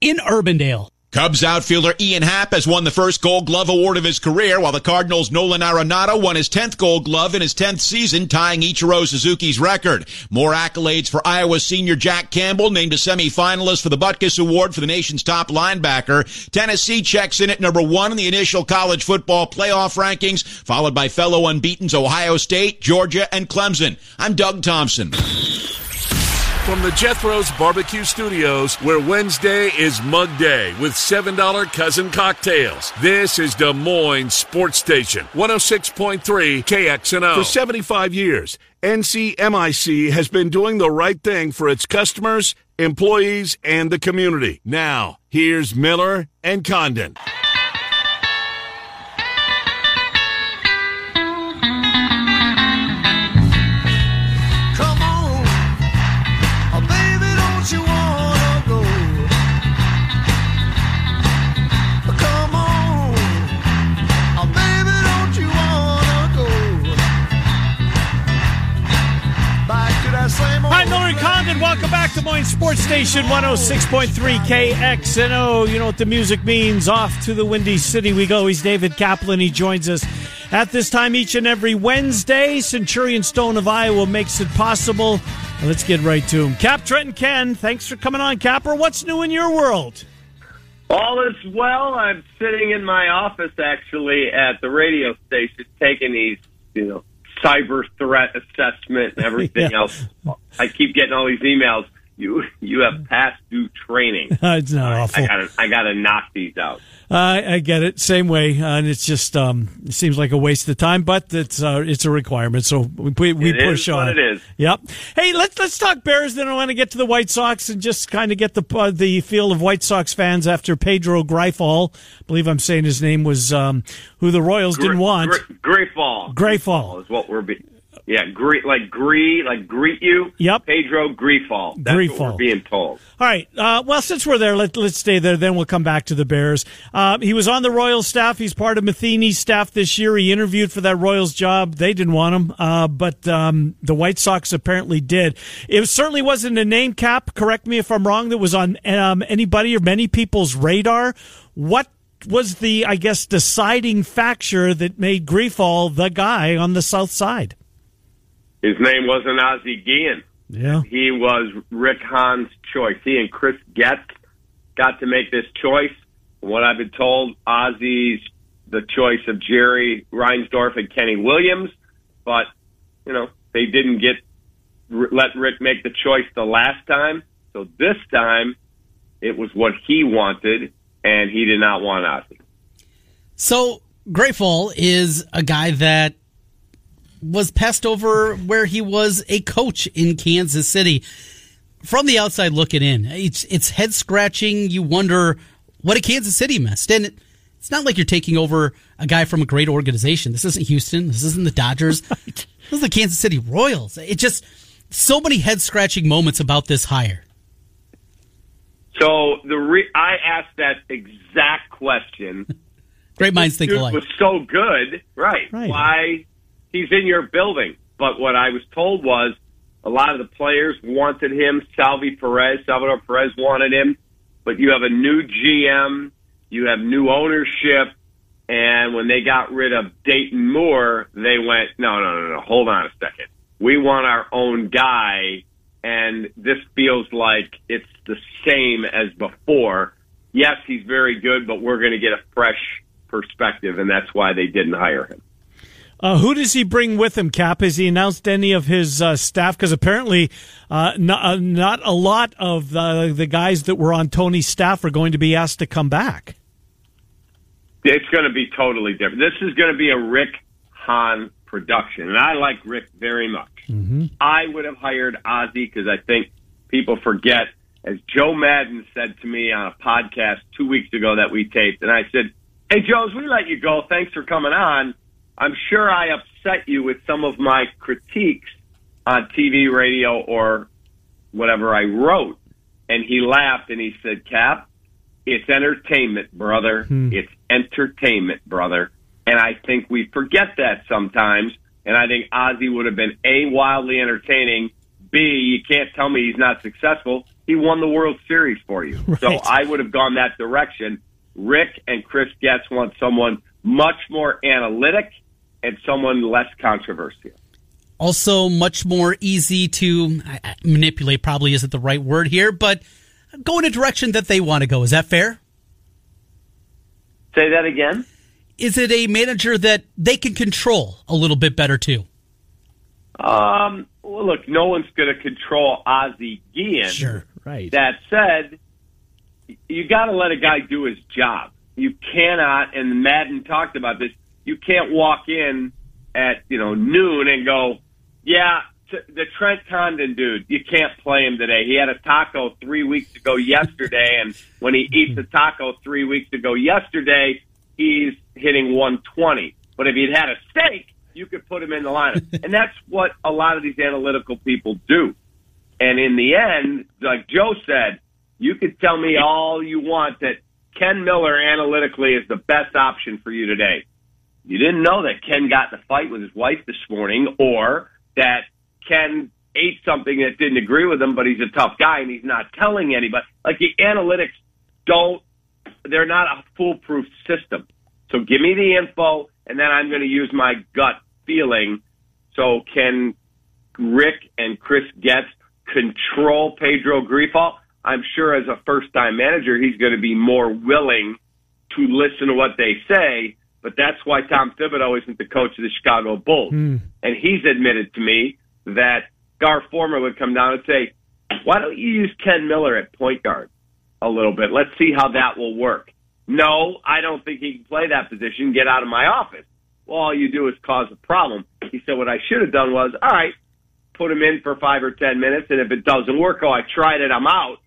in Urbandale. Cubs outfielder Ian Happ has won the first Gold Glove award of his career, while the Cardinals' Nolan Arenado won his 10th Gold Glove in his 10th season, tying Ichiro Suzuki's record. More accolades for Iowa senior Jack Campbell, named a semifinalist for the Butkus Award for the nation's top linebacker. Tennessee checks in at number one in the initial college football playoff rankings, followed by fellow unbeaten's Ohio State, Georgia, and Clemson. I'm Doug Thompson from the Jethro's Barbecue Studios, where Wednesday is Mug Day with $7 cousin cocktails. This is Des Moines Sports Station, 106.3 KXNO. For 75 years, NCMIC has been doing the right thing for its customers, employees, and the community. Now, here's Miller and Condon. Back to Moines Sports Station 106.3 KXNO. You know what the music means. Off to the Windy City we go. He's David Kaplan. He joins us at this time each and every Wednesday. Centurion Stone of Iowa makes it possible. Let's get right to him. Cap Trenton Ken, thanks for coming on, Capper. What's new in your world? All is well. I'm sitting in my office actually at the radio station taking these, you know, cyber threat assessment and everything yeah. else. I keep getting all these emails. You you have past due training. it's not awful. I gotta I gotta knock these out. Uh, I get it. Same way, uh, and it's just um, it seems like a waste of time, but it's uh, it's a requirement. So we, we it push on. it is. Yep. Hey, let's let's talk Bears. Then I want to get to the White Sox and just kind of get the uh, the feel of White Sox fans after Pedro Grifol. I believe I'm saying his name was um, who the Royals didn't want. Grifol. Grifol is what we're. Be- yeah, greet like greet like greet you. Yep. Pedro Grifol. That's Grifol. what we're being told. All right. Uh, well, since we're there, let, let's stay there. Then we'll come back to the Bears. Uh, he was on the Royals staff. He's part of Matheny's staff this year. He interviewed for that Royals job. They didn't want him, uh, but um, the White Sox apparently did. It certainly wasn't a name cap. Correct me if I'm wrong. That was on um, anybody or many people's radar. What was the, I guess, deciding factor that made Grifol the guy on the South Side? His name wasn't Ozzie Guillen. Yeah. He was Rick Hahn's choice. He and Chris Getz got to make this choice. what I've been told, Ozzie's the choice of Jerry Reinsdorf and Kenny Williams, but you know they didn't get let Rick make the choice the last time. So this time, it was what he wanted, and he did not want Ozzie. So Grifol is a guy that was passed over where he was a coach in Kansas City. From the outside looking in, it's it's head scratching. You wonder what a Kansas City missed, and it's not like you're taking over a guy from a great organization. This isn't Houston. This isn't the Dodgers. Right. This is the Kansas City Royals. It just so many head scratching moments about this hire. So the re- I asked that exact question. Great minds think alike. It was so good, right? right? Why he's in your building. But what I was told was a lot of the players wanted him. Salvy Perez, Salvador Perez wanted him. But you have a new GM, you have new ownership, and when they got rid of Dayton Moore, they went, no, no, no, no, hold on a second. We want our own guy, and this feels like it's the same as before. Yes, he's very good, but we're going to get a fresh perspective, and that's why they didn't hire him. Uh, who does he bring with him, Cap? Has he announced any of his uh, staff? Because apparently, uh, not, uh, not, a lot of the, the guys that were on Tony's staff are going to be asked to come back. It's going to be totally different. This is going to be a Rick Hahn production, and I like Rick very much. Mm-hmm. I would have hired Ozzie because I think people forget, as Joe Maddon said to me on a podcast two weeks ago that we taped, and I said, "Hey, Joe, as we let you go, thanks for coming on." I'm sure I upset you with some of my critiques on TV, radio, or whatever I wrote. And he laughed and he said, Cap, it's entertainment, brother. Hmm. It's entertainment, brother. And I think we forget that sometimes. And I think Ozzie would have been A, wildly entertaining. B, you can't tell me he's not successful. he won the World Series for you. Right. So I would have gone that direction. Rick and Chris Getz want someone much more analytic and someone less controversial. Also, much more easy to I- I- manipulate. Probably isn't the right word here, but go in a direction that they want to go. Is that fair? Say that again. Is it a manager that they can control a little bit better too? Um, well, look, no one's going to control Ozzie Guillen. Sure, right. That said, you got to let a guy do his job. You cannot, and Maddon talked about this. You can't walk in at you know noon and go, yeah, t- the Trent Condon dude, you can't play him today. He had a taco three weeks ago yesterday, and when he eats a taco three weeks ago yesterday, he's hitting 120. But if he'd had a steak, you could put him in the lineup, and that's what a lot of these analytical people do. And in the end, like Joe said, you could tell me all you want that Ken Miller analytically is the best option for you today. You didn't know that Ken got in a fight with his wife this morning or that Ken ate something that didn't agree with him, but he's a tough guy and he's not telling anybody. Like the analytics don't, they're not a foolproof system. So give me the info and then I'm going to use my gut feeling. So can Rick and Chris Getz control Pedro Grifol? I'm sure as a first time manager, he's going to be more willing to listen to what they say. But that's why Tom Thibodeau isn't the coach of the Chicago Bulls. Hmm. And he's admitted to me that Gar Forman would come down and say, why don't you use Ken Miller at point guard a little bit? Let's see how that will work. No, I don't think he can play that position. Get out of my office. Well, all you do is cause a problem. He said, what I should have done was, all right, put him in for five or ten minutes, and if it doesn't work, oh, I tried it, I'm out.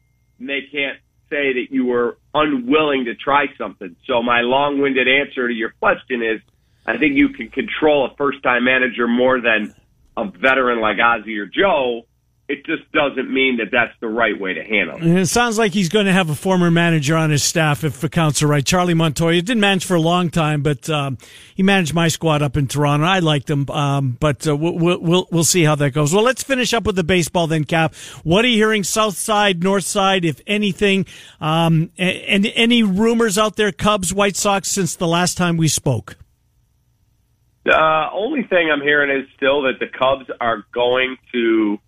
And they can't say that you were unwilling to try something. So my long-winded answer to your question is, I think you can control a first-time manager more than a veteran like Ozzie or Joe. It just doesn't mean that that's the right way to handle it. And it sounds like he's going to have a former manager on his staff, if accounts are right. Charlie Montoya didn't manage for a long time, but um, he managed my squad up in Toronto. I liked him, um, but uh, we'll, we'll we'll see how that goes. Well, let's finish up with the baseball then, Cap. What are you hearing, South Side, North Side, if anything? Um, and any rumors out there, Cubs, White Sox, since the last time we spoke? The uh, only thing I'm hearing is still that the Cubs are going to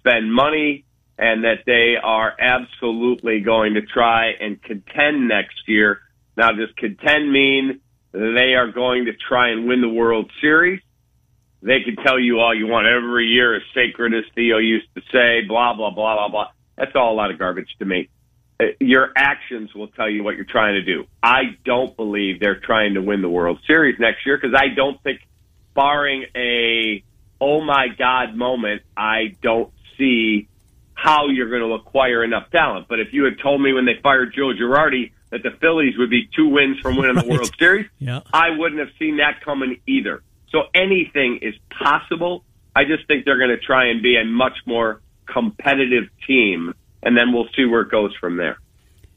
spend money and that they are absolutely going to try and contend next year. Now, does contend mean they are going to try and win the World Series? They can tell you all you want. Every year is sacred, as Theo used to say, blah, blah, blah, blah, blah. That's all a lot of garbage to me. Uh, Your actions will tell you what you're trying to do. I don't believe they're trying to win the World Series next year because I don't think, barring a oh my God moment, I don't see how you're going to acquire enough talent. But if you had told me when they fired Joe Girardi that the Phillies would be two wins from winning the World Series, Yeah. I wouldn't have seen that coming either. So anything is possible. I just think they're going to try and be a much more competitive team, and then we'll see where it goes from there.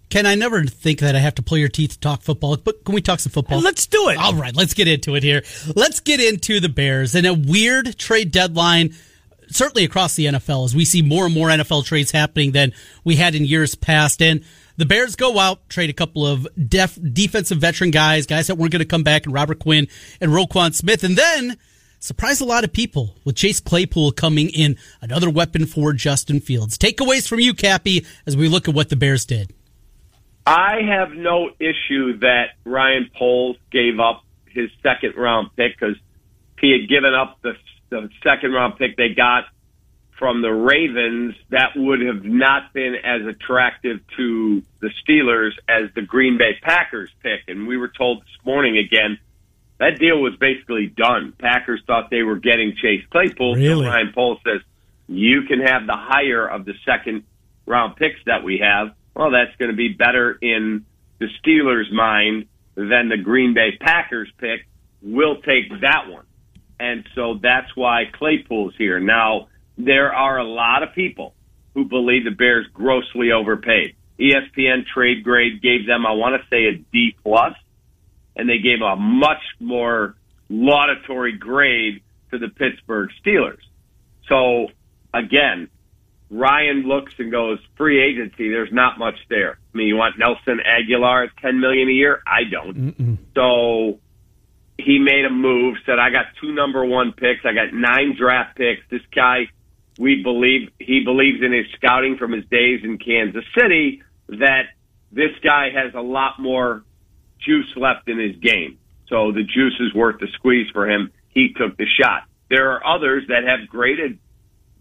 Ken, I never think that I have to pull your teeth to talk football, but can we talk some football? Let's do it. All right, let's get into it here. Let's get into the Bears and a weird trade deadline, certainly across the NFL, as we see more and more NFL trades happening than we had in years past. And the Bears go out, trade a couple of def, defensive veteran guys, guys that weren't going to come back, and Robert Quinn and Roquan Smith, and then surprise a lot of people with Chase Claypool coming in, another weapon for Justin Fields. Takeaways from you, Cappy, as we look at what the Bears did. I have no issue that Ryan Poles gave up his second round pick because he had given up the, the second round pick they got from the Ravens. That would have not been as attractive to the Steelers as the Green Bay Packers pick. And we were told this morning again that deal was basically done. Packers thought they were getting Chase Claypool. Really? So Ryan Poles says you can have the higher of the second round picks that we have. Well, that's going to be better in the Steelers' mind than the Green Bay Packers pick. We'll take that one. And so that's why Claypool's here. Now, there are a lot of people who believe the Bears grossly overpaid. ESPN trade grade gave them, I want to say, a D plus, and they gave a much more laudatory grade to the Pittsburgh Steelers. So again, Ryan looks and goes, free agency, there's not much there. I mean, you want Nelson Agholor at 10 million a year? I don't. Mm-mm. So he made a move, said, I got two number one picks. I got nine draft picks. This guy, we believe, he believes in his scouting from his days in Kansas City that this guy has a lot more juice left in his game. So the juice is worth the squeeze for him. He took the shot. There are others that have graded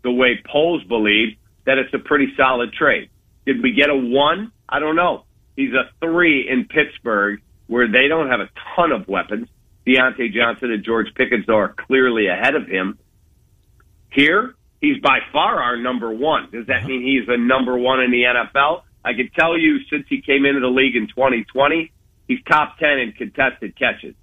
the way Poles believe that it's a pretty solid trade. Did we get a one? I don't know. He's a three in Pittsburgh where they don't have a ton of weapons. Diontae Johnson and George Pickens are clearly ahead of him. Here, he's by far our number one. Does that mean he's the number one in the NFL? I can tell you since he came into the league in 2020, he's top 10 in contested catches.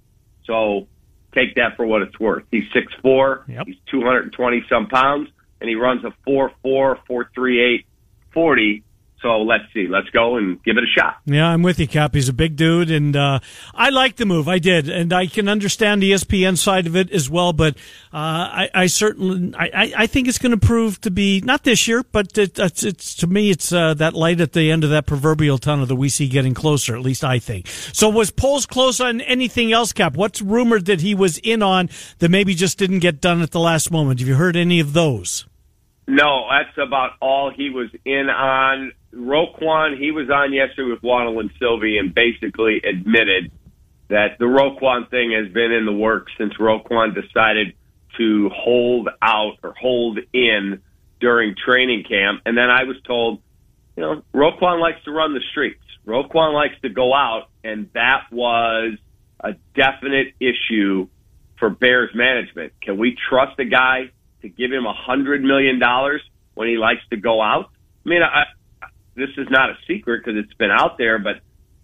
So take that for what it's worth. He's 6'4", yep. he's 220 some pounds, and he runs a 4'4", 4'38", 40 so let's see. Let's go and give it a shot. Yeah, I'm with you, Cap. He's a big dude, and uh, I like the move. I did, and I can understand the ESPN side of it as well. But uh, I, I, certainly, I, I think it's going to prove to be not this year, but it, it's, it's, to me, it's uh, that light at the end of that proverbial tunnel that we see getting closer. At least I think. So was Poles close on anything else, Cap? What's rumored that he was in on that maybe just didn't get done at the last moment? Have you heard any of those? No, that's about all he was in on. Roquan, he was on yesterday with Waddle and Silvy and basically admitted that the Roquan thing has been in the works since Roquan decided to hold out or hold in during training camp. And then I was told, you know, Roquan likes to run the streets. Roquan likes to go out, and that was a definite issue for Bears management. Can we trust a guy to give him a hundred million dollars when he likes to go out. I mean, I, this is not a secret because it's been out there, but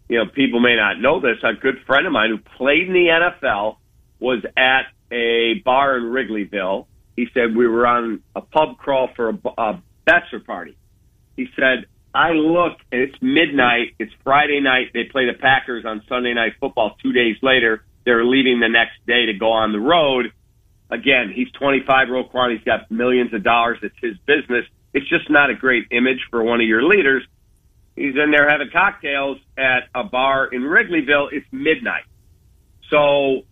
you know, people may not know this. A good friend of mine who played in the NFL was at a bar in Wrigleyville. He said we were on a pub crawl for a, a bachelor party. He said, I look and it's midnight. It's Friday night. They play the Packers on Sunday night football. Two days later, they're leaving the next day to go on the road again, he's 25, Roquan. He's got millions of dollars. It's his business. It's just not a great image for one of your leaders. He's in there having cocktails at a bar in Wrigleyville. It's midnight. So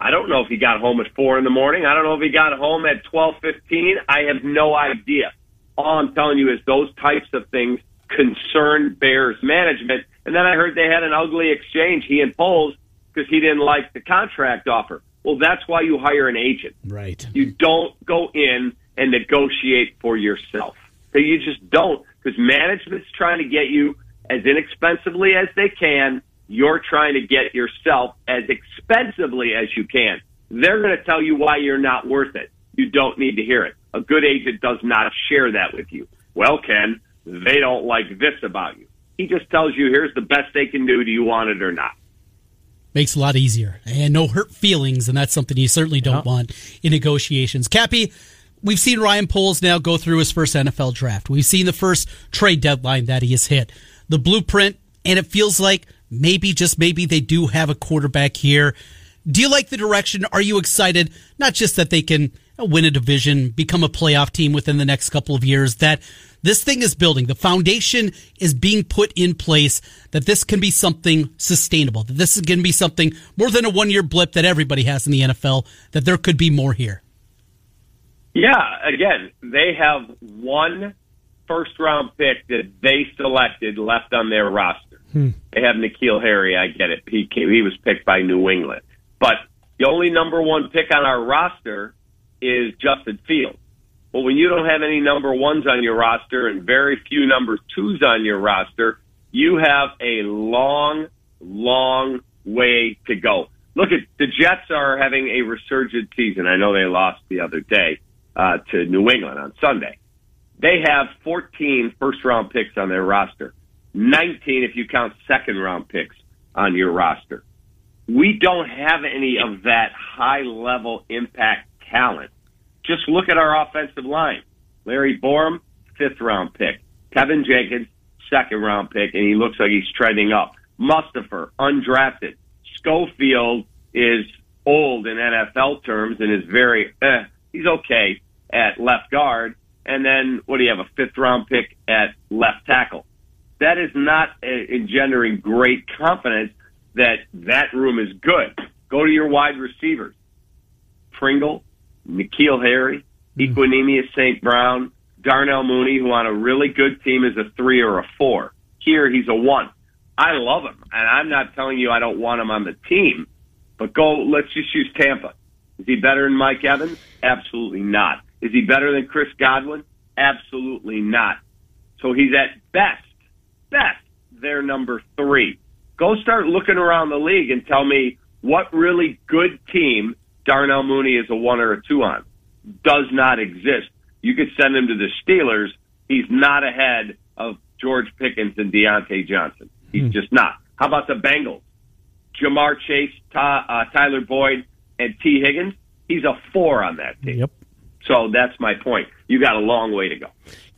I don't know if he got home at four in the morning. I don't know if he got home at 12:15. I have no idea. All I'm telling you is those types of things concern Bears management. And then I heard they had an ugly exchange, he and Poles, because he didn't like the contract offer. Well, that's why you hire an agent. Right. You don't go in and negotiate for yourself. So you just don't because management's trying to get you as inexpensively as they can. You're trying to get yourself as expensively as you can. They're going to tell you why you're not worth it. You don't need to hear it. A good agent does not share that with you. Well, Ken, they don't like this about you. He just tells you, here's the best they can do. Do you want it or not? Makes a lot easier. And no hurt feelings and that's something you certainly don't yeah. want in negotiations. Cappy we've seen ryan poles now go through his first nfl draft. We've seen the first trade deadline that he has hit. The blueprint and it feels like maybe just maybe they do have a quarterback here. Do you like the direction? Are you excited? Not just that they can win a division become a playoff team within the next couple of years that this thing is building. The foundation is being put in place that this can be something sustainable, that this is going to be something more than a one year blip that everybody has in the NFL, that there could be more here. Yeah, again, they have one first round pick that they selected left on their roster. Hmm. They have N'Keal Harry, I get it. He came, he was picked by New England. But the only number one pick on our roster is Justin Fields. Well, when you don't have any number ones on your roster and very few number twos on your roster, you have a long, long way to go. Look at the Jets are having a resurgent season. I know they lost the other day uh, to New England on Sunday. They have 14 first round picks on their roster, 19 if you count second round picks on your roster. We don't have any of that high level impact talent just look at our offensive line. Larry Borom, fifth round pick. Teven Jenkins, second round pick, and he looks like he's trending up. Mustipher, undrafted. Schofield is old in NFL terms and is very, eh, he's okay at left guard. and then what do you have? A fifth round pick at left tackle. That is not uh, engendering great confidence that that room is good. Go to your wide receivers. Pringle, N'Keal Harry, hmm. Equanimeous St. Brown, Darnell Mooney, who on a really good team is a three or a four. Here he's a one. I love him, and I'm not telling you I don't want him on the team, but go. Let's just use Tampa. Is he better than Mike Evans? Absolutely not. Is he better than Chris Godwin? Absolutely not. So he's at best, best their number three. Go start looking around the league and tell me what really good team Darnell Mooney is a one or a two on. Does not exist. You could send him to the Steelers. He's not ahead of George Pickens and Diontae Johnson. He's just not. How about the Bengals? Ja'Marr Chase, Ty, uh, Tyler Boyd, and Tee Higgins. He's a four on that team. Yep. So that's my point. You got a long way to go.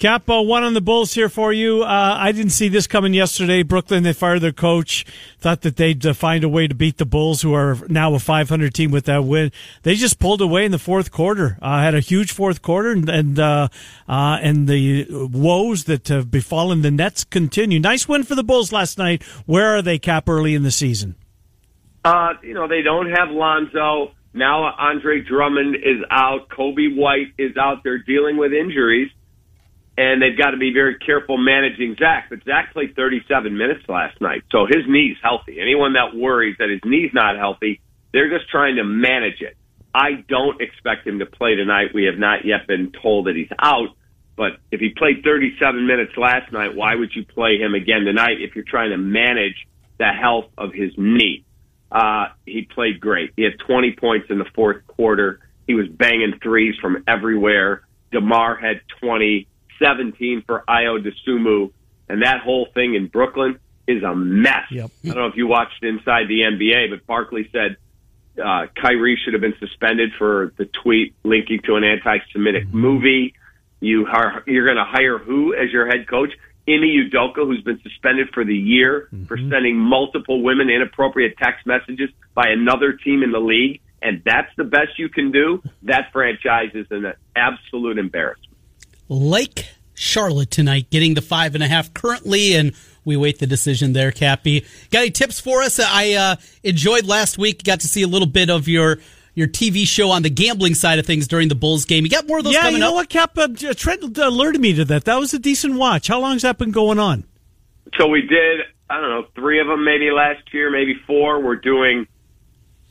Capo, one on the Bulls here for you. Uh, I didn't see this coming yesterday. Brooklyn, they fired their coach. Thought that they'd uh, find a way to beat the Bulls, who are now a 500 team with that win. They just pulled away in the fourth quarter. Uh, had a huge fourth quarter, and and, uh, uh, and the woes that have befallen the Nets continue. Nice win for the Bulls last night. Where are they, Cap, early in the season? Uh, you know, they don't have Lonzo. Now Andre Drummond is out. Coby White is out there dealing with injuries. And they've got to be very careful managing Zach. But Zach played 37 minutes last night. So his knee's healthy. Anyone that worries that his knee's not healthy, they're just trying to manage it. I don't expect him to play tonight. We have not yet been told that he's out. But if he played 37 minutes last night, why would you play him again tonight if you're trying to manage the health of his knee? Uh, he played great. He had 20 points in the fourth quarter. He was banging threes from everywhere. DeMar had 20, 17 for Ayo Dosunmu. And that whole thing in Brooklyn is a mess. Yep. I don't know if you watched Inside the NBA, but Barkley said uh, Kyrie should have been suspended for the tweet linking to an anti-Semitic Mm-hmm. movie. You are you're going to hire who as your head coach? Ime Udoka, who's been suspended for the year for Mm-hmm. sending multiple women inappropriate text messages by another team in the league, and that's the best you can do. That franchise is an absolute embarrassment. Lake Charlotte tonight, getting the five and a half currently, and we wait the decision there. Cappy, got any tips for us? I uh, enjoyed last week. Got to see a little bit of your your TV show on the gambling side of things during the Bulls game. You got more of those yeah, coming you know up. what, Cap? Uh, Trent alerted me to that. That was a decent watch. How long's that been going on? So we did, I don't know, three of them maybe last year, maybe four. We're doing,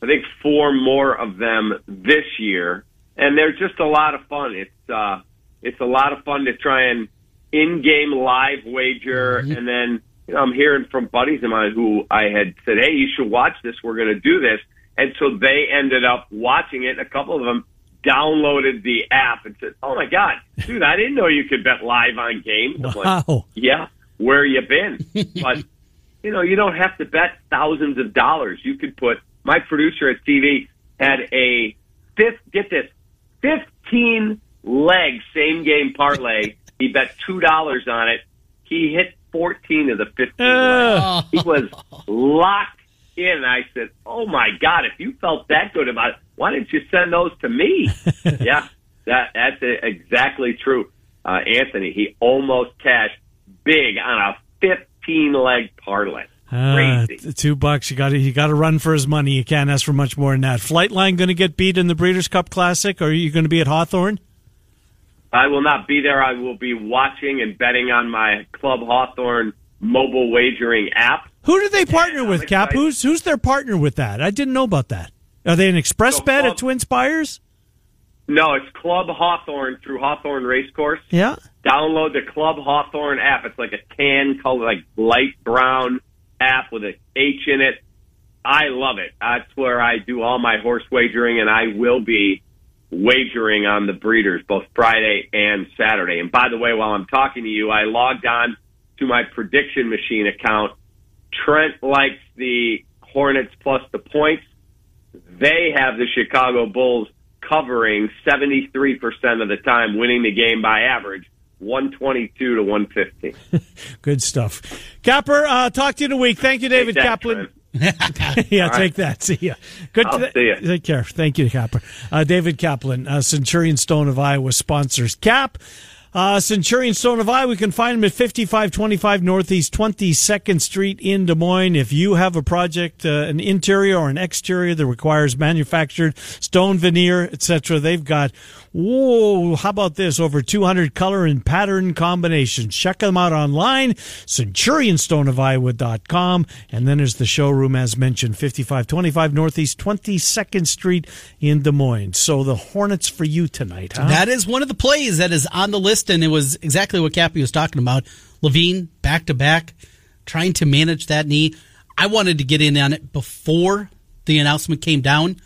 I think, four more of them this year, and they're just a lot of fun. It's uh, it's a lot of fun to try and in-game live wager, and then you know, I'm hearing from buddies of mine who I had said, "Hey, you should watch this. We're going to do this," and so they ended up watching it. A couple of them downloaded the app and said, "Oh my god, dude, I didn't know you could bet live on games." I'm like, Wow. yeah, where you been? but you know, you don't have to bet thousands of dollars. You could put my producer at TV had a fifth get this fifteen leg same game parlay. He bet two dollars on it. He hit fourteen of the fifteen. Legs. He was locked in. I said, "Oh my god! If you felt that good about it, why didn't you send those to me?" yeah, that that's exactly true. Uh, Anthony, he almost cashed big on a 15 leg parlay. Uh, Crazy. two bucks. You got to you got to run for his money. You can't ask for much more than that. Flightline going to get beat in the Breeders' Cup Classic, or are you going to be at Hawthorne? I will not be there. I will be watching and betting on my Club Hawthorne mobile wagering app. Who do they partner I'm with, Cap? Who's who's their partner with that? I didn't know about that. Are they an express So, bet Club- at Twin Spires? No, it's Club Hawthorne through Hawthorne Racecourse. Yeah. Download the Club Hawthorne app. It's like a tan color, like light brown app with an H in it. I love it. That's where I do all my horse wagering, and I will be wagering on the breeders both Friday and Saturday. And by the way, while I'm talking to you, I logged on to my prediction machine account. Trent likes the Hornets plus the points. They have the Chicago Bulls covering 73% of the time, winning the game by average 122 to 115. Good stuff. Capper, uh, talk to you in a week. Thank you, David that, Kaplan. Trent. yeah, All take that. See ya. Good. I'll to- see ya. Take care. Thank you, Capper. Uh, David Kaplan, uh, Centurion Stone of Iowa sponsors. Cap. Uh, Centurion Stone of Iowa, we can find them at 5525 Northeast 22nd Street in Des Moines. If you have a project, uh, an interior or an exterior that requires manufactured stone veneer, etc., they've got, whoa, how about this? Over 200 color and pattern combinations. Check them out online, centurionstoneofiowa.com. And then there's the showroom, as mentioned, 5525 Northeast 22nd Street in Des Moines. So the Hornets for you tonight, huh? That is one of the plays that is on the list, and it was exactly what Cappy was talking about. Levine, back to back, trying to manage that knee. I wanted to get in on it before the announcement came down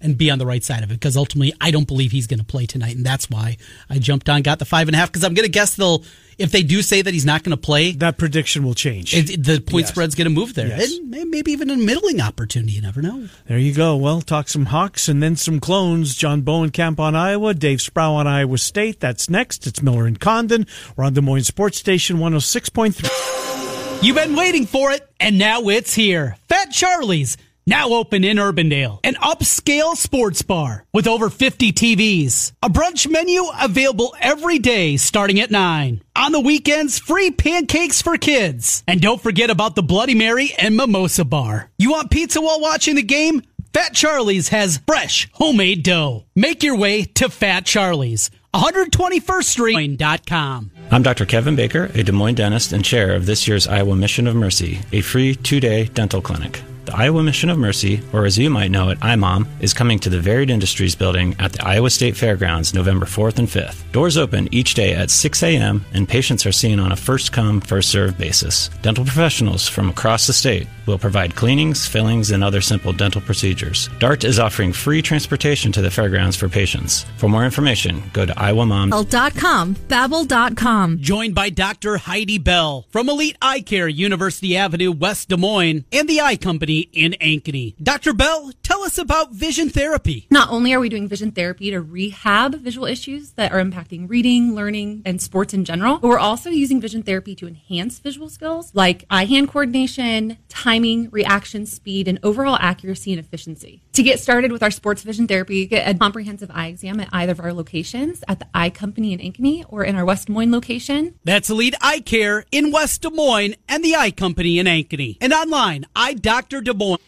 and be on the right side of it because ultimately I don't believe he's going to play tonight, and that's why I jumped on, got the five and a half because I'm going to guess they'll if they do say that he's not going to play, that prediction will change. It, the point yes. spread's going to move there, yes. and maybe even a middling opportunity. You never know. There you go. Well, talk some Hawks and then some clones. John Bowenkamp on Iowa, Dave Sproul on Iowa State. That's next. It's Miller and Condon. We're on Des Moines Sports Station 106.3. You've been waiting for it, and now it's here. Fat Charlie's now open in Urbandale. An upscale sports bar with over 50 TVs. A brunch menu available every day starting at 9. On the weekends, free pancakes for kids. And don't forget about the Bloody Mary and Mimosa Bar. You want pizza while watching the game? Fat Charlie's has fresh homemade dough. Make your way to Fat Charlie's. 121st Street.com. I'm Dr. Kevin Baker, a Des Moines dentist and chair of this year's Iowa Mission of Mercy, a free two day dental clinic. The Iowa Mission of Mercy, or as you might know it, IMOM, is coming to the Varied Industries building at the Iowa State Fairgrounds November 4th and 5th. Doors open each day at 6 a.m., and patients are seen on a first come, first served basis. Dental professionals from across the state will provide cleanings, fillings, and other simple dental procedures. DART is offering free transportation to the fairgrounds for patients. For more information, go to iowamom.com, babbel.com. Joined by Dr. Heidi Bell from Elite Eye Care, University Avenue, West Des Moines, and the Eye Company in Ankeny. Dr. Bell, tell us about vision therapy. Not only are we doing vision therapy to rehab visual issues that are impacting reading, learning, and sports in general, but we're also using vision therapy to enhance visual skills like eye hand coordination, timing, reaction speed, and overall accuracy and efficiency. To get started with our sports vision therapy, get a comprehensive eye exam at either of our locations at the Eye Company in Ankeny or in our West Des Moines location. That's Elite Eye Care in West Des Moines and the Eye Company in Ankeny. And online, Eye Doctor Des Moines.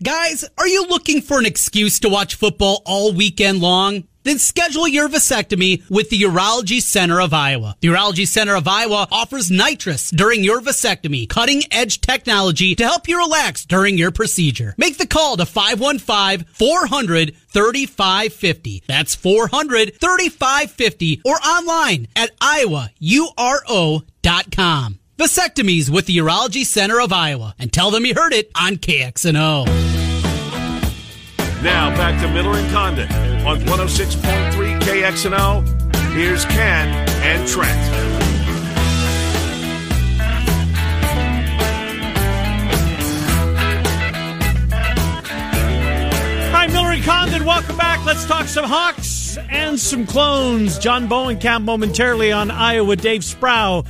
Guys, are you looking for an excuse to watch football all weekend long? Then schedule your vasectomy with the Urology Center of Iowa. The Urology Center of Iowa offers nitrous during your vasectomy, cutting edge technology to help you relax during your procedure. Make the call to 515 400 3550. That's 400 3550 or online at iowauro.com. Vasectomies with the Urology Center of Iowa. And tell them you heard it on KXNO. Now back to Miller and Condon on 106.3 KXNO. Here's Ken and Trent. Miller and Condon, welcome back. Let's talk some Hawks and some clones. John Bowen, Bowenkamp momentarily on Iowa. Dave Sproul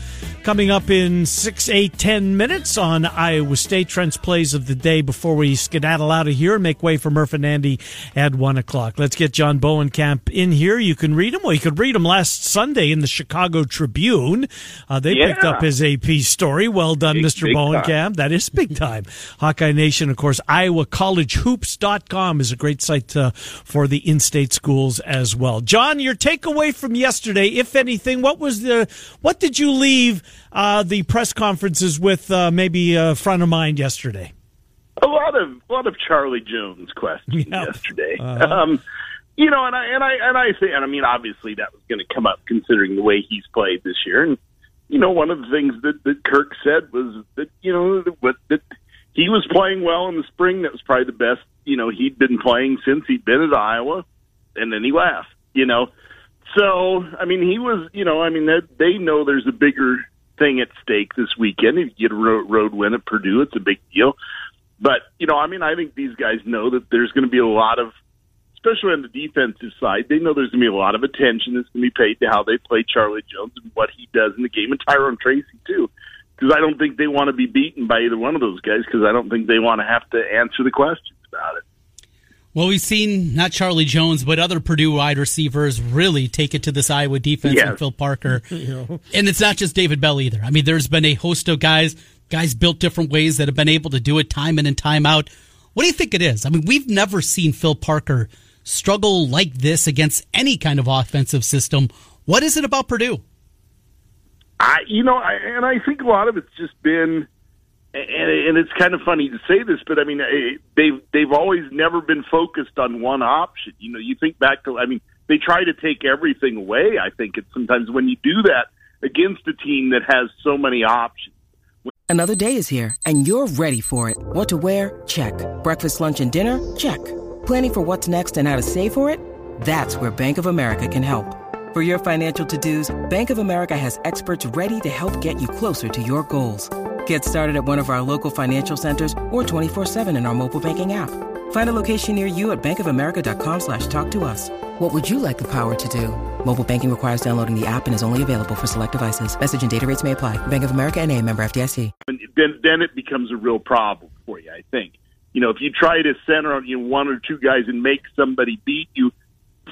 coming up in six, eight, ten minutes on Iowa State. Trent's plays of the day before we skedaddle out of here and make way for Murph and Andy at one o'clock. Let's get John Bowenkamp in here. You can read him. Well, you could read him last Sunday in the Chicago Tribune. Uh, they yeah. picked up his AP story. Well done, big, Mr. Bowenkamp. That is big time. Hawkeye Nation, of course, IowaCollegeHoops.com is a great site uh, for the in-state schools as well. John, your takeaway from yesterday, if anything, what was the, what did you leave uh, the press conferences with uh, maybe a friend of mine yesterday? A lot of a lot of Charlie Jones questions yesterday. Uh-huh. Um, you know, and I and I and I say, and I mean, obviously that was going to come up considering the way he's played this year. And you know, one of the things that that Kirk said was that you know what that he was playing well in the spring. That was probably the best you know he'd been playing since he'd been at Iowa, and then he left. You know, so I mean, he was you know, I mean, they, they know there's a bigger thing at stake this weekend. If you get a road, win at Purdue, it's a big deal. But you know, I mean, I think these guys know that there's going to be a lot of, especially on the defensive side, they know there's going to be a lot of attention that's going to be paid to how they play Charlie Jones and what he does in the game, and Tyrone Tracy too. Because I don't think they want to be beaten by either one of those guys. Because I don't think they want to have to answer the questions about it. Well, we've seen not Charlie Jones, but other Purdue wide receivers really take it to this Iowa defense Yes. and Phil Parker. And it's not just David Bell either. I mean, there's been a host of guys, guys built different ways that have been able to do it time in and time out. What do you think it is? I mean, we've never seen Phil Parker struggle like this against any kind of offensive system. What is it about Purdue? I, you know, I, and I think a lot of it's just been, and, and it's kind of funny to say this, but I mean, eh, they've they've always never been focused on one option. You know, you think back to, I mean, they try to take everything away. I think it's sometimes when you do that against a team that has so many options. Another day is here, and you're ready for it. What to wear? Check. Breakfast, lunch, and dinner? Check. Planning for what's next and how to save for it? That's where Bank of America can help. For your financial to-dos, Bank of America has experts ready to help get you closer to your goals. Get started at one of our local financial centers or 24-7 in our mobile banking app. Find a location near you at bankofamerica.com slash talk to us. What would you like the power to do? Mobile banking requires downloading the app and is only available for select devices. Message and data rates may apply. Bank of America and a member FDIC. And then then it becomes a real problem for you. I think. You know, if you try to center on you know, one or two guys and make somebody beat you,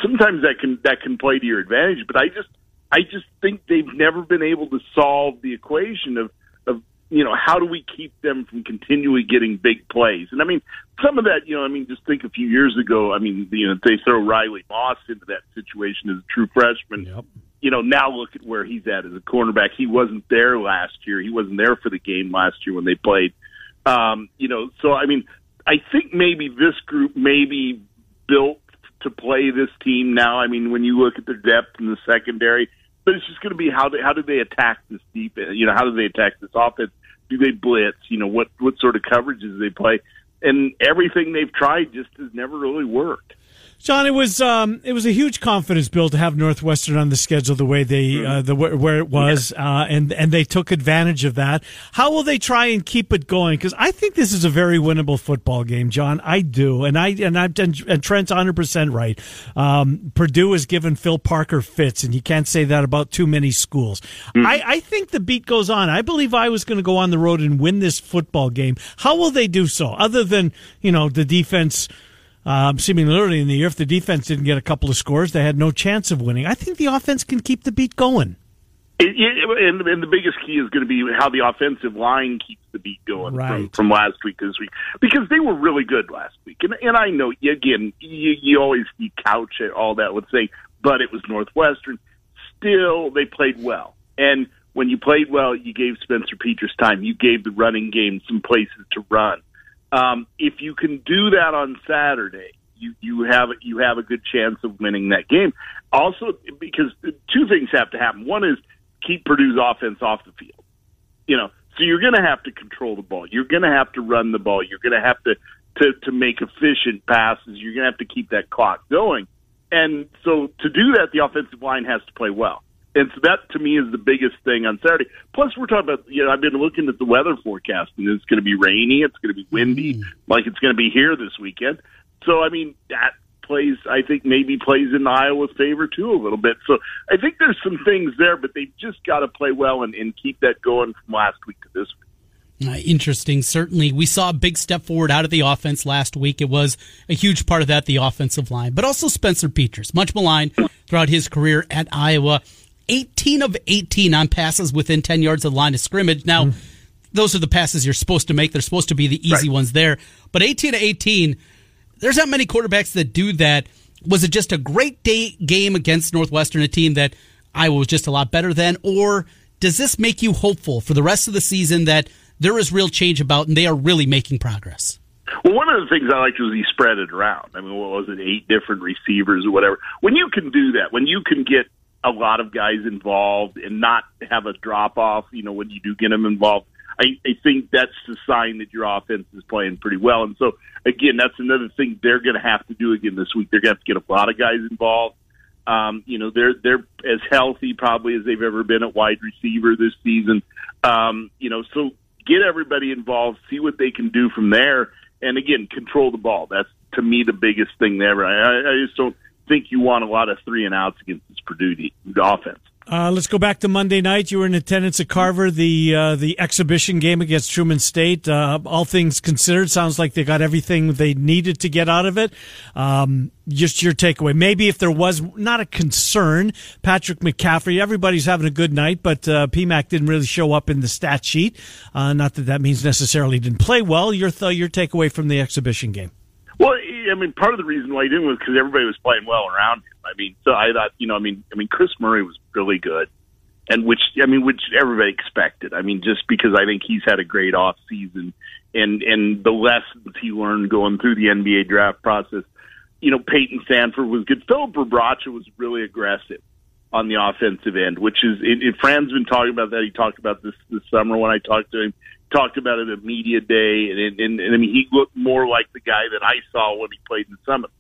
sometimes that can that can play to your advantage. But I just I just think they've never been able to solve the equation of of you know how do we keep them from continually getting big plays? And I mean some of that you know I mean just think a few years ago I mean you know they throw Riley Moss into that situation as a true freshman. Yep. You know now look at where he's at as a cornerback. He wasn't there last year. He wasn't there for the game last year when they played. Um, you know so I mean I think maybe this group maybe built to play this team now. I mean, when you look at their depth in the secondary, but it's just going to be how they, how do they attack this defense? You know, how do they attack this offense? Do they blitz? You know, what what sort of coverages do they play? And everything they've tried just has never really worked. John, it was um, it was a huge confidence build to have Northwestern on the schedule the way they uh, the where it was, uh, and and they took advantage of that. How will they try and keep it going? Because I think this is a very winnable football game, John. I do, and I and I've done, and Trent's hundred percent right. Um, Purdue has given Phil Parker fits, and you can't say that about too many schools. I, I think the beat goes on. I believe I was going to go on the road and win this football game. How will they do so? Other than you know the defense um, seemingly early in the year, if the defense didn't get a couple of scores, they had no chance of winning. I think the offense can keep the beat going. It, it, and, and the biggest key is going to be how the offensive line keeps the beat going from, from last week to this week because they were really good last week. And, and I know again, you, you always you couch it, all that with saying, but it was Northwestern. Still, they played well, and when you played well, you gave Spencer Petras time. You gave the running game some places to run. Um, if you can do that on Saturday, you you have you have a good chance of winning that game. Also, because two things have to happen. One is keep Purdue's offense off the field. You know, so you're going to have to control the ball. You're going to have to run the ball. You're going to have to to to make efficient passes. You're going to have to keep that clock going. And so to do that, the offensive line has to play well. And so that to me is the biggest thing on Saturday. Plus, we're talking about, you know, I've been looking at the weather forecast and it's going to be rainy. It's going to be windy, like it's going to be here this weekend. So, I mean, that plays, I think maybe plays in Iowa's favor too a little bit. So I think there's some things there, but they've just got to play well and, and keep that going from last week to this week. Uh, interesting. Certainly, we saw a big step forward out of the offense last week. It was a huge part of that, the offensive line, but also Spencer Petras, much maligned throughout his career at Iowa. 18 of 18 on passes within 10 yards of the line of scrimmage. Now, mm. those are the passes you're supposed to make. They're supposed to be the easy ones there. But 18 to 18, there's not many quarterbacks that do that. Was it just a great day game against Northwestern, a team that Iowa was just a lot better than? Or does this make you hopeful for the rest of the season that there is real change about and they are really making progress? Well, one of the things I liked was he spread it around. I mean, what was it, eight different receivers or whatever? When you can do that, when you can get a lot of guys involved and not have a drop off, you know, when you do get them involved, I, I think that's the sign that your offense is playing pretty well. And so, again, that's another thing they're going to have to do again this week. They're going to have to get a lot of guys involved. Um, you know, they're they're as healthy probably as they've ever been at wide receiver this season. Um, you know, so get everybody involved, see what they can do from there, and again, control the ball. That's to me the biggest thing there. I, I just don't think you want a lot of three and outs against this Purdue offense. Uh, let's go back to Monday night. You were in attendance at Carver, the uh, the exhibition game against Truman State. Uh, all things considered, sounds like they got everything they needed to get out of it. Um, just your takeaway. Maybe if there was not a concern, Patrick McCaffrey, everybody's having a good night, but uh, PMAC didn't really show up in the stat sheet. Uh, not that that means necessarily didn't play well. Your th- your takeaway from the exhibition game. Well, I mean, part of the reason why he didn't was because everybody was playing well around him. I mean, so I thought, you know, I mean, I mean, Kris Murray was really good, and which I mean, which everybody expected. I mean, just because I think he's had a great off season, and and the lessons he learned going through the NBA draft process. You know, Payton Sandfort was good. Filip Rebraca was really aggressive on the offensive end, which is it, it, Fran's been talking about that. He talked about this this summer when I talked to him talked about it at media day, and, and, and I mean he looked more like the guy that I saw when he played in Summit.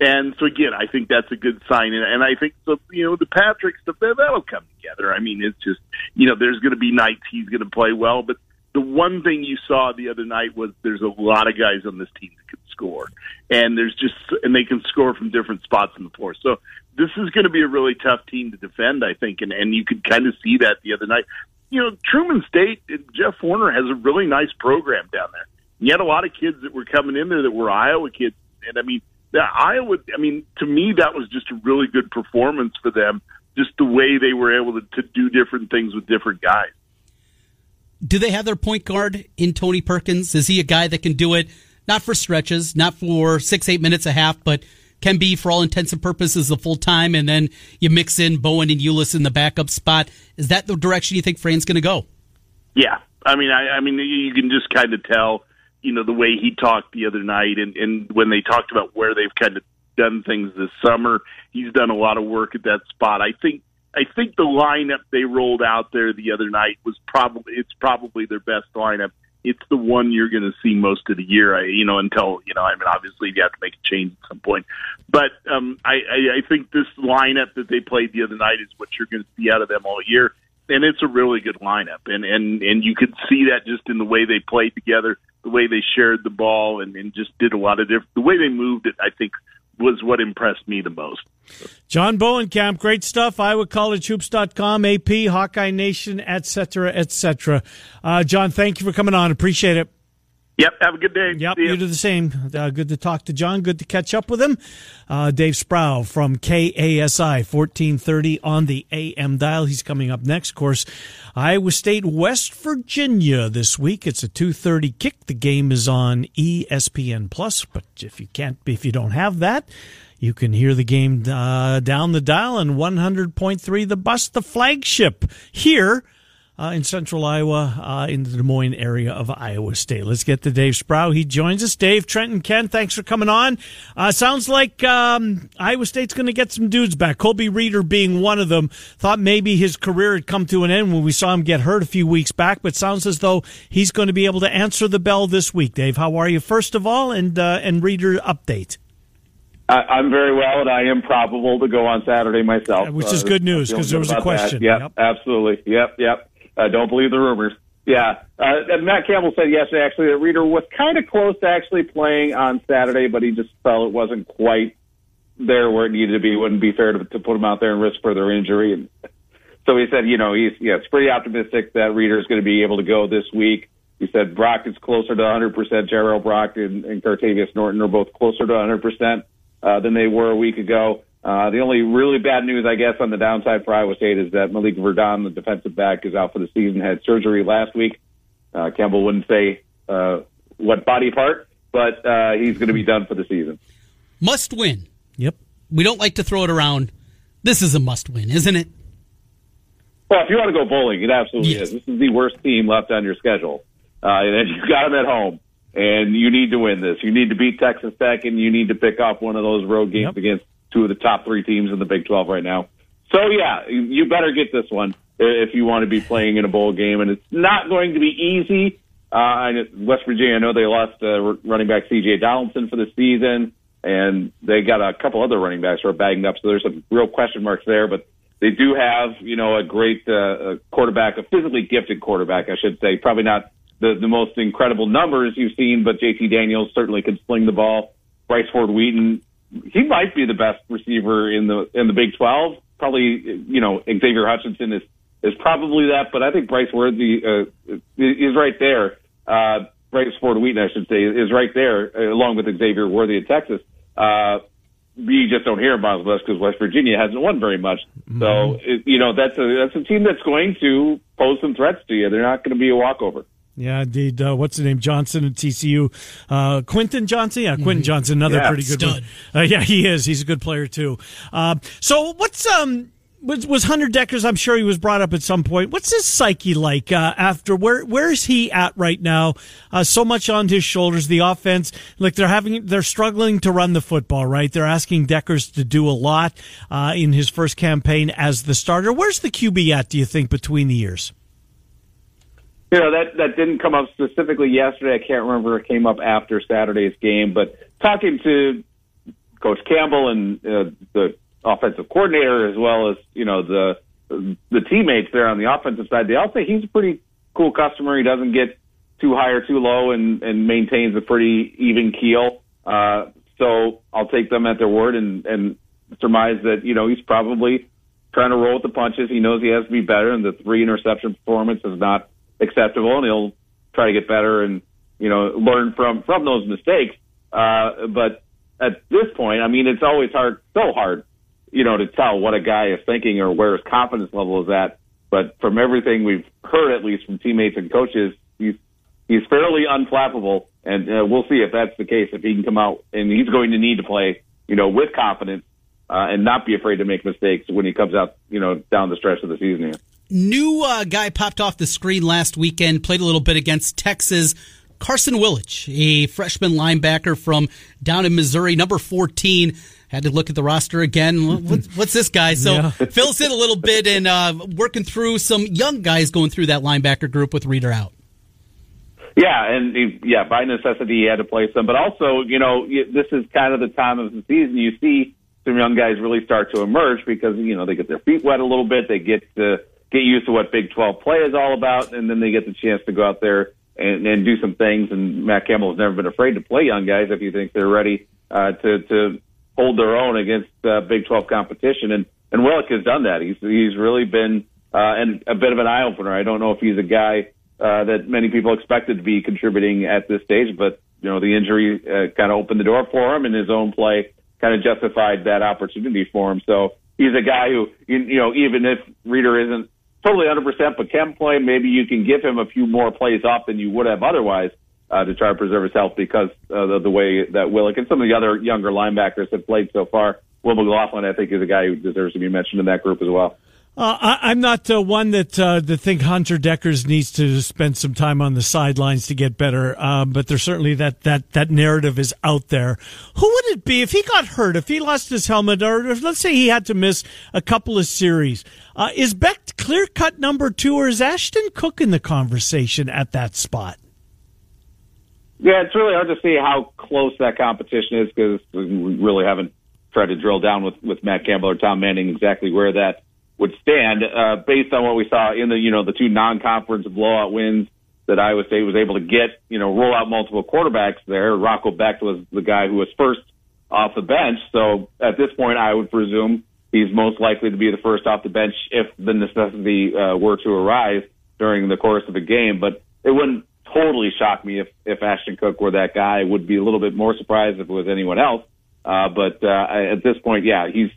And so again, I think that's a good sign, and, and I think so. You know, the Patrick stuff that'll come together. I mean, it's just you know, there's going to be nights he's going to play well, but the one thing you saw the other night was there's a lot of guys on this team that can score, and there's just and they can score from different spots in the floor. So this is going to be a really tough team to defend, I think, and and you could kind of see that the other night you know, Truman State, Jeff Horner has a really nice program down there. You had a lot of kids that were coming in there that were Iowa kids, and I mean, the Iowa. I mean, to me, that was just a really good performance for them. Just the way they were able to, to do different things with different guys. Do they have their point guard in Tony Perkins? Is he a guy that can do it? Not for stretches, not for six, eight minutes a half, but can be, for all intents and purposes, the full time, and then you mix in Bowen and Ulis in the backup spot. Is that the direction you think Fran's going to go? Yeah, I mean, I, I mean, you can just kind of tell, you know, the way he talked the other night, and and when they talked about where they've kind of done things this summer, he's done a lot of work at that spot. I think. I think the lineup they rolled out there the other night was probably it's probably their best lineup it's the one you're going to see most of the year. I, you know, until you know, I mean, obviously you have to make a change at some point. But um, I, I, I think this lineup that they played the other night is what you're going to see out of them all year, and it's a really good lineup. And and and you could see that just in the way they played together, the way they shared the ball, and, and just did a lot of different. The way they moved it, I think, was what impressed me the most. John Bohnenkamp, great stuff. IowaCollegeHoops.com, AP, Hawkeye Nation, etc., etc. Uh, John, thank you for coming on. Appreciate it. Yep. Have a good day. Yep. You do the same. Uh, good to talk to John. Good to catch up with him. Uh, Dave Sproul from KASI 1430 on the AM dial. He's coming up next. Of course, Iowa State, West Virginia this week. It's a 230 kick. The game is on ESPN Plus, but if you can't, if you don't have that, you can hear the game uh, down the dial on 100.3 The Bus, the flagship here uh, in central Iowa, uh, in the Des Moines area of Iowa State. Let's get to Dave Sproul. He joins us. Dave, Trent, and Ken, thanks for coming on. Uh, sounds like um, Iowa State's going to get some dudes back. Colby Reeder being one of them. Thought maybe his career had come to an end when we saw him get hurt a few weeks back, but sounds as though he's going to be able to answer the bell this week. Dave, how are you? First of all, and uh, and Reeder update. I, am very well, and I am probable to go on Saturday myself, which is good news because there was a question. Yep, yep, absolutely. Yep, yep. Uh, don't believe the rumors. Yeah, uh, Matt Campbell said yesterday actually that Reeder was kind of close to actually playing on Saturday, but he just felt it wasn't quite there where it needed to be. It wouldn't be fair to, to put him out there and risk further injury. And so he said, you know, he's yeah, it's pretty optimistic that Reeder is going to be able to go this week. He said Brock is closer to 100%. Jirehl Brock and, and Cartevious Norton are both closer to 100% uh, than they were a week ago. Uh, the only really bad news, I guess, on the downside for Iowa State is that Malik Verdon, the defensive back, is out for the season. Had surgery last week. Uh, Campbell wouldn't say uh, what body part, but uh, he's going to be done for the season. Must win. Yep. We don't like to throw it around. This is a must win, isn't it? Well, if you want to go bowling, it absolutely yes. is. This is the worst team left on your schedule, uh, and you've got them at home, and you need to win this. You need to beat Texas Tech, and you need to pick off one of those road games yep. against two of the top three teams in the Big 12 right now. So yeah, you better get this one if you want to be playing in a bowl game, and it's not going to be easy. Uh, West Virginia, I know they lost uh, running back C.J. Donaldson for the season, and they got a couple other running backs who are bagging up, so there's some real question marks there. But they do have, you know, a great uh, quarterback, a physically gifted quarterback, I should say. Probably not the, the most incredible numbers you've seen, but J.T. Daniels certainly can sling the ball. Bryce Ford Wheaton he might be the best receiver in the in the Big 12. probably you know Xavier Hutchinson is is probably that, but I think Bryce Worthy uh, is right there. Uh, Bryce Ford Wheaton, I should say, is right there uh, along with Xavier Worthy in Texas. Uh, you just don't hear about West because West Virginia hasn't won very much. Mm-hmm. So it, you know that's a that's a team that's going to pose some threats to you. They're not going to be a walkover. Yeah, indeed. Uh, what's the name? Johnston at TCU. Uh, Quentin Johnston. Yeah, Quentin mm-hmm. Johnston, another yeah, pretty good stud. one. Uh, yeah, he is. He's a good player too. Uh, so what's um was, was Hunter Dekkers, I'm sure he was brought up at some point. What's his psyche like uh, after? Where where is he at right now? Uh, so much on his shoulders. The offense, like they're having, they're struggling to run the football. Right, they're asking Dekkers to do a lot uh, in his first campaign as the starter. Where's the QB at? Do you think between the years? You know that that didn't come up specifically yesterday. I can't remember. It came up after Saturday's game, but talking to Coach Campbell and uh, the offensive coordinator as well as you know the the teammates there on the offensive side, they all say he's a pretty cool customer. He doesn't get too high or too low, and and maintains a pretty even keel. Uh, so I'll take them at their word and and surmise that you know he's probably trying to roll with the punches. He knows he has to be better, and the three interception performance is not acceptable, and he'll try to get better and you know learn from from those mistakes. Uh, but at this point, I mean, it's always hard, so hard you know, to tell what a guy is thinking or where his confidence level is at. But from everything we've heard, at least from teammates and coaches, he's he's fairly unflappable, and uh, we'll see if that's the case. If he can come out, and he's going to need to play, you know, with confidence uh, and not be afraid to make mistakes when he comes out, you know, down the stretch of the season here. New uh, guy popped off the screen last weekend, played a little bit against Texas. Carson Willich, a freshman linebacker from down in Missouri, number 14 had to look at the roster again. What's, what's this guy? So yeah. fill us in a little bit and uh, working through some young guys going through that linebacker group with Reeder out. Yeah, and he, yeah, by necessity he had to play some, but also you know this is kind of the time of the season you see some young guys really start to emerge because you know they get their feet wet a little bit, they get to get used to what Big 12 play is all about, and then they get the chance to go out there and, and do some things. And Matt Campbell has never been afraid to play young guys if he thinks they're ready uh, to to hold their own against uh, Big 12 competition. And and Willich has done that. He's he's really been uh, and a bit of an eye opener. I don't know if he's a guy uh, that many people expected to be contributing at this stage, but you know the injury uh, kind of opened the door for him, and his own play kind of justified that opportunity for him. So he's a guy who you, you know even if Reeder isn't totally 100%, but can play, maybe you can give him a few more plays off than you would have otherwise uh, to try to preserve his health because of the, the way that Willich and some of the other younger linebackers have played so far. Will McLaughlin, I think, is a guy who deserves to be mentioned in that group as well. Uh, I, am not uh, one that uh, that think Hunter Dekkers needs to spend some time on the sidelines to get better, uh, but there's certainly that, that that narrative is out there. Who would it be if he got hurt, if he lost his helmet, or if, let's say he had to miss a couple of series? Uh, is Becht clear cut number two, or is Ashton Cook in the conversation at that spot? Yeah, it's really hard to see how close that competition is because we really haven't tried to drill down with, with Matt Campbell or Tom Manning exactly where that would stand. Uh, based on what we saw in the you know the two non-conference blowout wins that Iowa State was able to get, you know, roll out multiple quarterbacks there. Rocco Becht was the guy who was first off the bench. So at this point, I would presume he's most likely to be the first off the bench if the necessity uh, were to arise during the course of the game. But it wouldn't totally shock me if if Ashton Cook were that guy. I would be a little bit more surprised if it was anyone else. Uh, but uh, at this point, yeah, he's.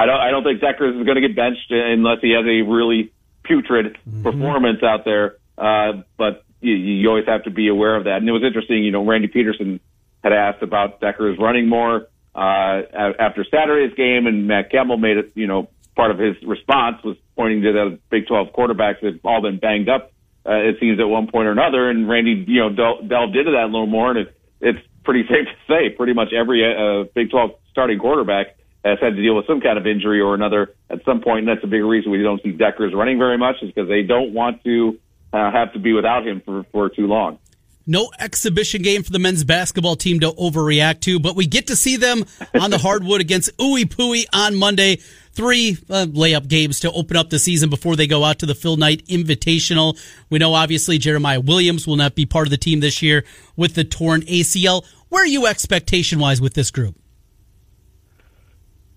I don't. I don't think Dekkers is going to get benched unless he has a really putrid mm-hmm. performance out there. Uh, but you, you always have to be aware of that. And it was interesting. You know, Randy Peterson had asked about Dekkers running more uh, after Saturday's game, and Matt Campbell made it. You know, part of his response was pointing to the Big 12 quarterbacks that have all been banged up uh, it seems at one point or another. And Randy, you know, del- delved into that a little more, and it, it's pretty safe to say pretty much every uh, Big 12 starting quarterback has had to deal with some kind of injury or another at some point, and that's a big reason we don't see Dekkers running very much is because they don't want to uh, have to be without him for, for too long. No exhibition game for the men's basketball team to overreact to, but we get to see them on the hardwood against Ooey Pooey on Monday three uh, layup games to open up the season before they go out to the Phil Knight Invitational. We know obviously Jeremiah Williams will not be part of the team this year with the torn ACL. Where are you expectation wise with this group?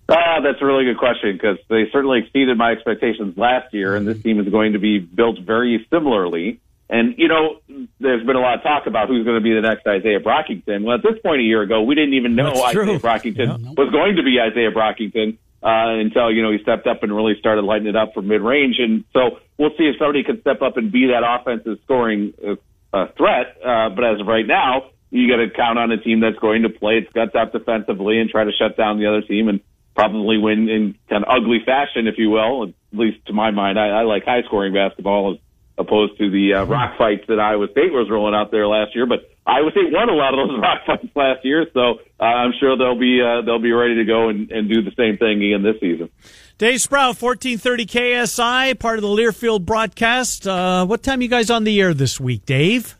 Ah, that's a really good question because they certainly exceeded my expectations last year, and this team is going to be built very similarly. And, you know, there's been a lot of talk about who's going to be the next Izaiah Brockington. Well, at this point a year ago, we didn't even know. Izaiah Brockington Yeah. was going to be Izaiah Brockington uh, until, you know, he stepped up and really started lighting it up from mid-range. And so we'll see if somebody can step up and be that offensive scoring uh, uh, threat. Uh, but as of right now, you got to count on a team that's going to play its guts out defensively and try to shut down the other team and probably win in kind of ugly fashion, if you will. At least to my mind, I, I like high scoring basketball as opposed to the uh, rock fights that Iowa State was rolling out there last year. But Iowa State won a lot of those rock fights last year, so uh, I'm sure they'll be uh, they'll be ready to go and, and do the same thing again this season. Dave Sprout, 1430 KASI, part of the Learfield broadcast. Uh, what time you guys on the air this week, Dave?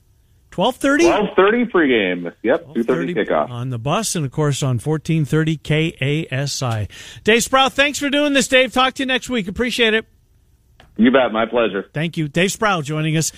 1230? Twelve thirty pregame. Yep, two thirty kickoff. On the bus and, of course, on 1430 KASI. Dave Sprout, thanks for doing this, Dave. Talk to you next week. Appreciate it. You bet. My pleasure. Thank you. Dave Sprout joining us.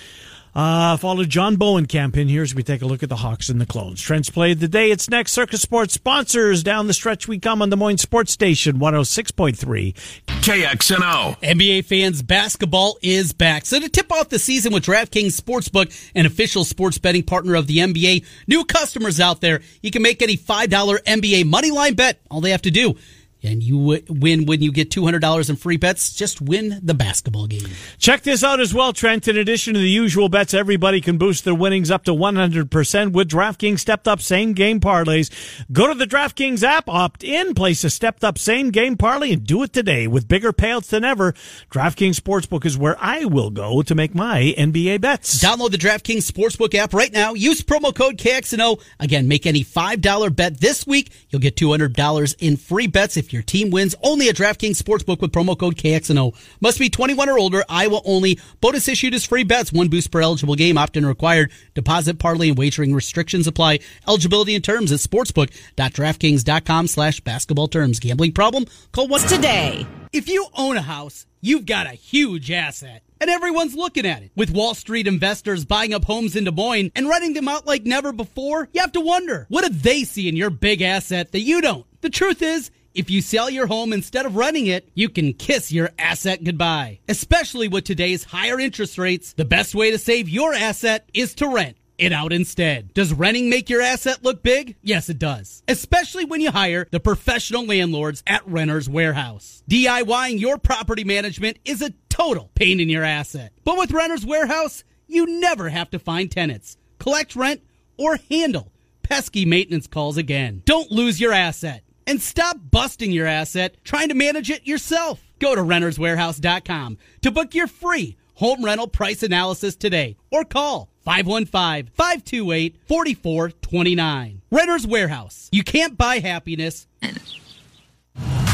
Uh, follow John Bohnenkamp in here as we take a look at the Hawks and the Clones. Trent's play of the day. It's next. Circa Sports sponsors down the stretch we come on the Moines Sports Station 106.3. KXNO. NBA fans, basketball is back. So to tip off the season with DraftKings Sportsbook, an official sports betting partner of the NBA, new customers out there, you can make any $5 NBA moneyline bet. All they have to do. And you win when you get $200 in free bets. Just win the basketball game. Check this out as well, Trent. In addition to the usual bets, everybody can boost their winnings up to 100% with DraftKings stepped up same game parlays. Go to the DraftKings app, opt in, place a stepped up same game parlay, and do it today. With bigger payouts than ever, DraftKings Sportsbook is where I will go to make my NBA bets. Download the DraftKings Sportsbook app right now. Use promo code KXNO. Again, make any $5 bet this week. You'll get $200 in free bets if your team wins. Only at DraftKings Sportsbook with promo code KXNO. Must be 21 or older. Iowa only. Bonus issued is free bets. One boost per eligible game. Opt-in required. Deposit, parlay, and wagering restrictions apply. Eligibility and terms at sportsbook.draftkings.com slash basketball terms. Gambling problem? Call one today. If you own a house, you've got a huge asset. And everyone's looking at it. With Wall Street investors buying up homes in Des Moines and renting them out like never before, you have to wonder, what do they see in your big asset that you don't? The truth is, if you sell your home instead of renting it, you can kiss your asset goodbye. Especially with today's higher interest rates, the best way to save your asset is to rent it out instead. Does renting make your asset look big? Yes, it does. Especially when you hire the professional landlords at Renter's Warehouse. DIYing your property management is a total pain in your asset. But with Renter's Warehouse, you never have to find tenants, collect rent, or handle pesky maintenance calls again. Don't lose your asset and stop busting your asset trying to manage it yourself. Go to renterswarehouse.com to book your free home rental price analysis today or call 515-528-4429. Renter's Warehouse. You can't buy happiness.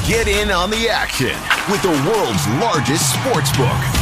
Get in on the action with the world's largest sports book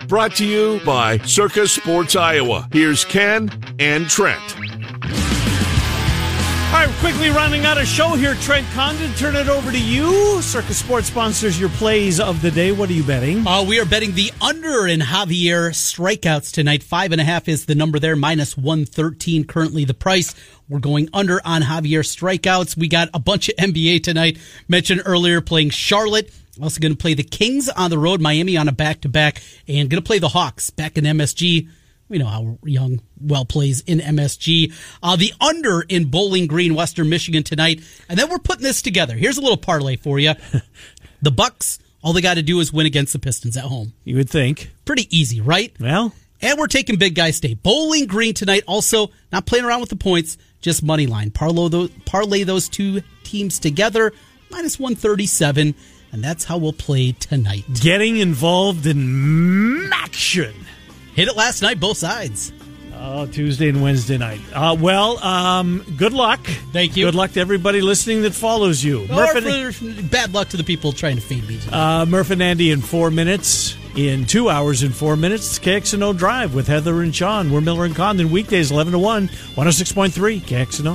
brought to you by Circa Sports Iowa. Here's Ken and Trent. All right, quickly running out of show here. Trent Condon, turn it over to you. Circa Sports sponsors your plays of the day. What are you betting? Uh, we are betting the under in Javier strikeouts tonight. Five and a half is the number there, minus 113 currently the price. We're going under on Javier strikeouts. We got a bunch of NBA tonight. Mentioned earlier playing Charlotte. Also going to play the Kings on the road, Miami on a back to back, and going to play the Hawks back in MSG. We know how Young well plays in MSG. Uh, the under in Bowling Green, Western Michigan tonight, and then we're putting this together. Here's a little parlay for you. the Bucks, all they got to do is win against the Pistons at home. You would think. Pretty easy, right? Well, and we're taking Big Guy State. Bowling Green tonight. Also, not playing around with the points, just money line. Parlay those, parlay those two teams together, minus 137. And that's how we'll play tonight. Getting involved in action. Hit it last night, both sides. Oh, Tuesday and Wednesday night. Uh, well, um, good luck. Thank you. Good luck to everybody listening that follows you. Or Murph and, bad luck to the people trying to feed me. uh, Murph and Andy in four minutes. In two hours and four minutes, KXNO Drive with Heather and Sean. We're Miller and Condon, weekdays 11 to 1, 106.3 KXNO.